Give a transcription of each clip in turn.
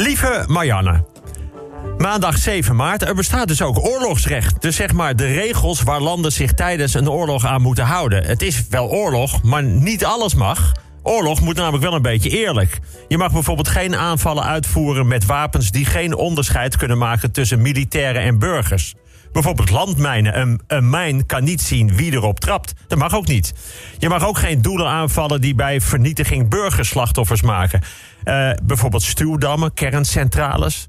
Lieve Marianne. Maandag 7 maart. Er bestaat dus ook oorlogsrecht. Dus zeg maar de regels waar landen zich tijdens een oorlog aan moeten houden. Het is wel oorlog, maar niet alles mag. Oorlog moet namelijk wel een beetje eerlijk. Je mag bijvoorbeeld geen aanvallen uitvoeren met wapens die geen onderscheid kunnen maken tussen militairen en burgers. Bijvoorbeeld landmijnen. Een, een mijn kan niet zien wie erop trapt. Dat mag ook niet. Je mag ook geen doelen aanvallen die bij vernietiging burgerslachtoffers maken. Uh, bijvoorbeeld stuwdammen, kerncentrales.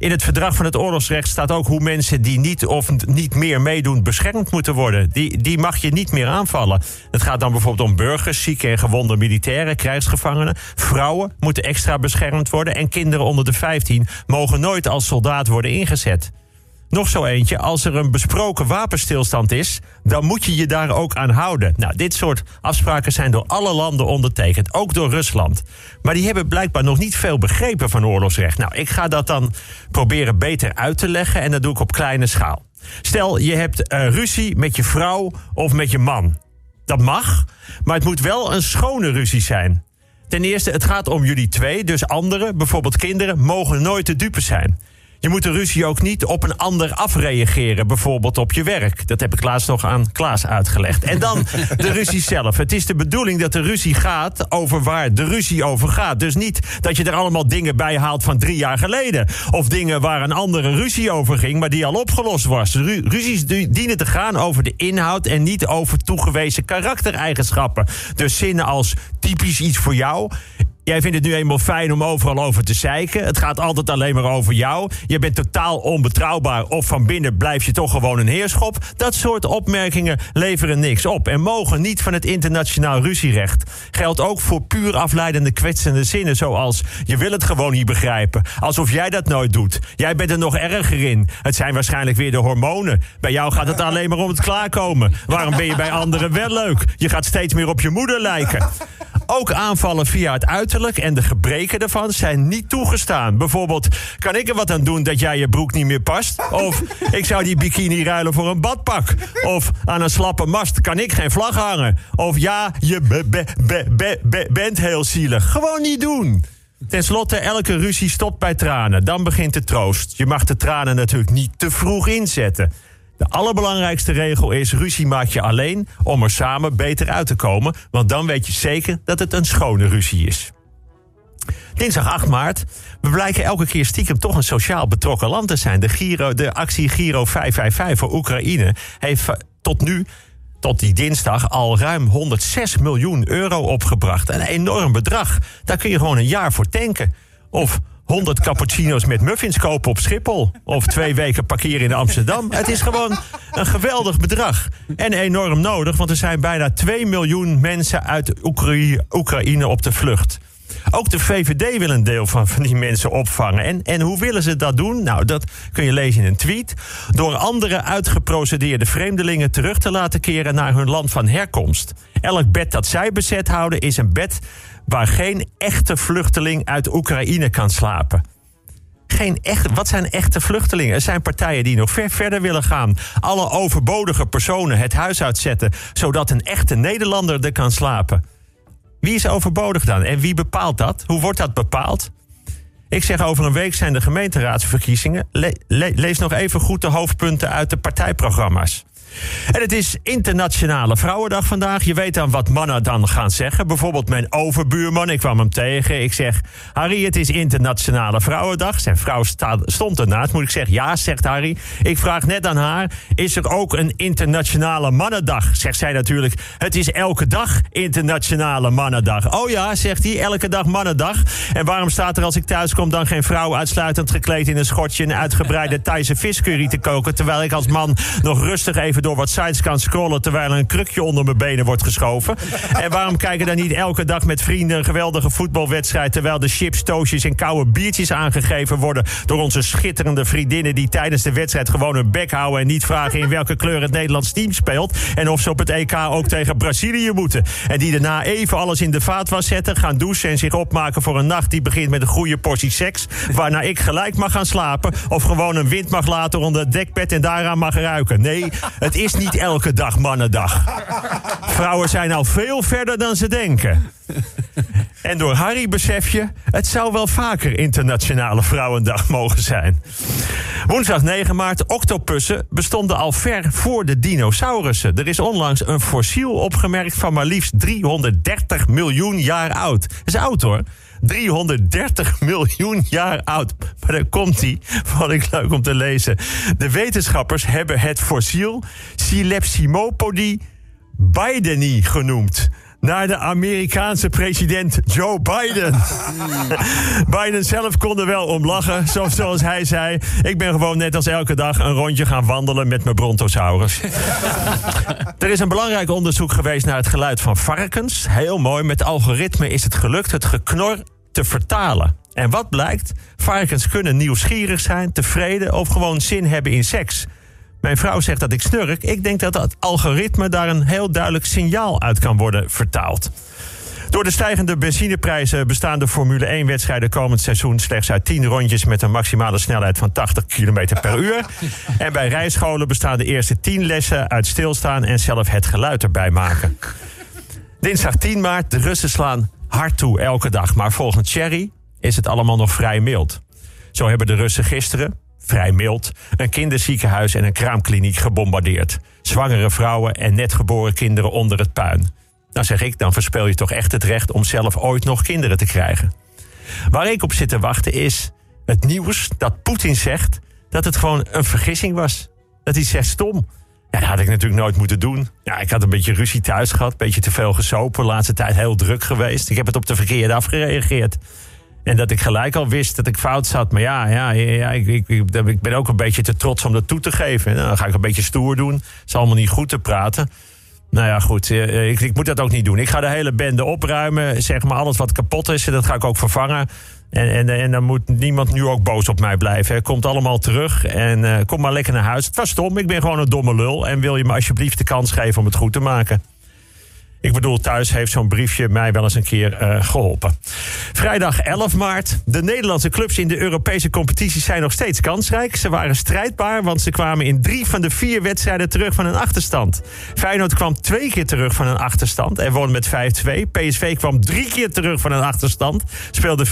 In het verdrag van het oorlogsrecht staat ook hoe mensen die niet of niet meer meedoen beschermd moeten worden. Die, die mag je niet meer aanvallen. Het gaat dan bijvoorbeeld om burgers, zieke en gewonde militairen, krijgsgevangenen. Vrouwen moeten extra beschermd worden en kinderen onder de 15 mogen nooit als soldaat worden ingezet. Nog zo eentje, als er een besproken wapenstilstand is, dan moet je je daar ook aan houden. Nou, dit soort afspraken zijn door alle landen ondertekend, ook door Rusland. Maar die hebben blijkbaar nog niet veel begrepen van oorlogsrecht. Nou, ik ga dat dan proberen beter uit te leggen en dat doe ik op kleine schaal. Stel, je hebt uh, ruzie met je vrouw of met je man. Dat mag, maar het moet wel een schone ruzie zijn. Ten eerste, het gaat om jullie twee, dus anderen, bijvoorbeeld kinderen, mogen nooit de dupe zijn. Je moet de ruzie ook niet op een ander afreageren, bijvoorbeeld op je werk. Dat heb ik laatst nog aan Klaas uitgelegd. En dan de ruzie zelf. Het is de bedoeling dat de ruzie gaat over waar de ruzie over gaat. Dus niet dat je er allemaal dingen bij haalt van drie jaar geleden. Of dingen waar een andere ruzie over ging, maar die al opgelost was. Ru ruzies dienen te gaan over de inhoud en niet over toegewezen karaktereigenschappen. Dus zinnen als typisch iets voor jou Jij vindt het nu eenmaal fijn om overal over te zeiken. Het gaat altijd alleen maar over jou. Je bent totaal onbetrouwbaar of van binnen blijf je toch gewoon een heerschop. Dat soort opmerkingen leveren niks op en mogen niet van het internationaal ruzierecht. Geldt ook voor puur afleidende kwetsende zinnen zoals je wil het gewoon niet begrijpen. Alsof jij dat nooit doet. Jij bent er nog erger in. Het zijn waarschijnlijk weer de hormonen. Bij jou gaat het alleen maar om het klaarkomen. Waarom ben je bij anderen wel leuk? Je gaat steeds meer op je moeder lijken. Ook aanvallen via het uiterlijk en de gebreken daarvan zijn niet toegestaan. Bijvoorbeeld, kan ik er wat aan doen dat jij je broek niet meer past? Of ik zou die bikini ruilen voor een badpak. Of aan een slappe mast kan ik geen vlag hangen. Of ja, je bent heel zielig. Gewoon niet doen. Ten slotte, elke ruzie stopt bij tranen. Dan begint de troost. Je mag de tranen natuurlijk niet te vroeg inzetten. De allerbelangrijkste regel is: ruzie maak je alleen om er samen beter uit te komen. Want dan weet je zeker dat het een schone ruzie is. Dinsdag 8 maart. We blijken elke keer stiekem toch een sociaal betrokken land te zijn. De, Giro, de actie Giro 555 voor Oekraïne heeft tot nu tot die dinsdag al ruim 106 miljoen euro opgebracht. Een enorm bedrag. Daar kun je gewoon een jaar voor tanken. Of 100 cappuccino's met muffins kopen op Schiphol. Of twee weken parkeren in Amsterdam. Het is gewoon een geweldig bedrag. En enorm nodig, want er zijn bijna 2 miljoen mensen uit Oekraïne op de vlucht. Ook de VVD wil een deel van, van die mensen opvangen. En, en hoe willen ze dat doen? Nou, dat kun je lezen in een tweet. Door andere uitgeprocedeerde vreemdelingen terug te laten keren naar hun land van herkomst. Elk bed dat zij bezet houden is een bed waar geen echte vluchteling uit Oekraïne kan slapen. Geen echt, wat zijn echte vluchtelingen? Er zijn partijen die nog ver verder willen gaan. Alle overbodige personen het huis uitzetten, zodat een echte Nederlander er kan slapen. Wie is overbodig dan? En wie bepaalt dat? Hoe wordt dat bepaald? Ik zeg over een week zijn de gemeenteraadsverkiezingen. lees nog even goed de hoofdpunten uit de partijprogramma's. En het is Internationale Vrouwendag vandaag. Je weet dan wat mannen dan gaan zeggen. Bijvoorbeeld mijn overbuurman, ik kwam hem tegen. Ik zeg, Harry, het is Internationale Vrouwendag. Zijn vrouw stond ernaast. Moet ik zeggen, ja, zegt Harry. Ik vraag net aan haar, is er ook een Internationale Mannendag? Zegt zij natuurlijk, het is elke dag Internationale Mannendag. Oh ja, zegt hij, elke dag Mannendag. En waarom staat er als ik thuis kom dan geen vrouw uitsluitend gekleed in een schotje... een uitgebreide Thaise viscurry te koken... terwijl ik als man nog rustig even door wat sites kan scrollen terwijl een krukje onder mijn benen wordt geschoven. En waarom kijken dan niet elke dag met vrienden een geweldige voetbalwedstrijd terwijl de chips, toastjes en koude biertjes aangegeven worden door onze schitterende vriendinnen die tijdens de wedstrijd gewoon hun bek houden en niet vragen in welke kleur het Nederlands team speelt en of ze op het EK ook tegen Brazilië moeten. En die daarna even alles in de vaatwas zetten, gaan douchen en zich opmaken voor een nacht die begint met een goede portie seks, waarna ik gelijk mag gaan slapen of gewoon een wind mag laten onder het dekbed en daaraan mag ruiken. Nee, het is niet elke dag mannendag. Vrouwen zijn al veel verder dan ze denken. En door Harry besef je, het zou wel vaker Internationale Vrouwendag mogen zijn. Woensdag 9 maart, octopussen bestonden al ver voor de dinosaurussen. Er is onlangs een fossiel opgemerkt van maar liefst 330 miljoen jaar oud. Dat is oud hoor. 330 miljoen jaar oud. Maar daar komt hij, vond ik leuk om te lezen. De wetenschappers hebben het fossiel Silepsimopodi bideni genoemd naar de Amerikaanse president Joe Biden. Biden zelf kon er wel om lachen, zoals hij zei. Ik ben gewoon net als elke dag een rondje gaan wandelen met mijn brontosaurus. er is een belangrijk onderzoek geweest naar het geluid van varkens. Heel mooi, met algoritme is het gelukt het geknor te vertalen. En wat blijkt? Varkens kunnen nieuwsgierig zijn, tevreden of gewoon zin hebben in seks. Mijn vrouw zegt dat ik snurk. Ik denk dat het algoritme daar een heel duidelijk signaal uit kan worden vertaald. Door de stijgende benzineprijzen bestaan de Formule 1-wedstrijden komend seizoen slechts uit 10 rondjes met een maximale snelheid van 80 km per uur. En bij rijscholen bestaan de eerste 10 lessen uit stilstaan en zelf het geluid erbij maken. Dinsdag 10 maart, de Russen slaan hard toe elke dag. Maar volgens Cherry is het allemaal nog vrij mild. Zo hebben de Russen gisteren, vrij mild, een kinderziekenhuis en een kraamkliniek gebombardeerd. Zwangere vrouwen en net geboren kinderen onder het puin. Nou zeg ik, dan verspeel je toch echt het recht om zelf ooit nog kinderen te krijgen. Waar ik op zit te wachten is het nieuws dat Poetin zegt dat het gewoon een vergissing was. Dat hij zegt stom. Ja, dat had ik natuurlijk nooit moeten doen. Ja, ik had een beetje ruzie thuis gehad, een beetje te veel gesopen. De laatste tijd heel druk geweest. Ik heb het op de verkeerde afgereageerd. En dat ik gelijk al wist dat ik fout zat. Maar ja, ja, ja ik, ik, ik ben ook een beetje te trots om dat toe te geven. Nou, dan ga ik een beetje stoer doen. Het is allemaal niet goed te praten. Nou ja, goed. Eh, ik, ik moet dat ook niet doen. Ik ga de hele bende opruimen. Zeg maar alles wat kapot is. Dat ga ik ook vervangen. En, en, en dan moet niemand nu ook boos op mij blijven. Komt allemaal terug en uh, kom maar lekker naar huis. Het was stom, ik ben gewoon een domme lul. En wil je me alsjeblieft de kans geven om het goed te maken? Ik bedoel, thuis heeft zo'n briefje mij wel eens een keer uh, geholpen. Vrijdag 11 maart. De Nederlandse clubs in de Europese competitie zijn nog steeds kansrijk. Ze waren strijdbaar, want ze kwamen in drie van de vier wedstrijden terug van een achterstand. Feyenoord kwam twee keer terug van een achterstand en won met 5-2. PSV kwam drie keer terug van een achterstand, speelde 4-4.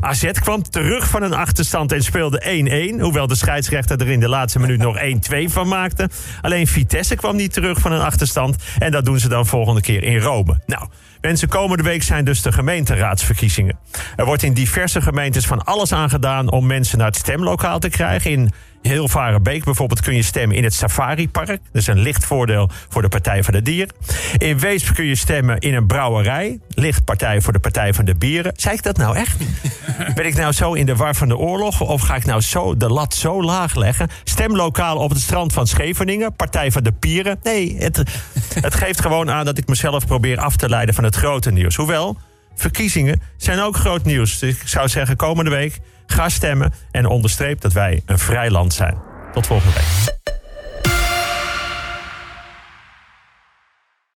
AZ kwam terug van een achterstand en speelde 1-1. Hoewel de scheidsrechter er in de laatste minuut nog 1-2 van maakte. Alleen Vitesse kwam niet terug van een achterstand. En dat doen ze dan volgende keer in Rome. Nou, mensen, komende week zijn dus de gemeenteraadsverkiezingen. Er wordt in diverse gemeentes van alles aan gedaan om mensen naar het stemlokaal te krijgen. In Heel Varenbeek bijvoorbeeld kun je stemmen in het Safari-park. Dat is een licht voordeel voor de Partij van de Dier. In Weesp kun je stemmen in een brouwerij. Licht partij voor de Partij van de Bieren. Zei ik dat nou echt? ben ik nou zo in de war van de oorlog? Of ga ik nou zo de lat zo laag leggen? Stemlokaal op het strand van Scheveningen. Partij van de Pieren. Nee, het, het geeft gewoon aan dat ik mezelf probeer af te leiden van het grote nieuws. Hoewel, verkiezingen zijn ook groot nieuws. Dus ik zou zeggen, komende week Ga stemmen en onderstreep dat wij een vrij land zijn. Tot volgende week.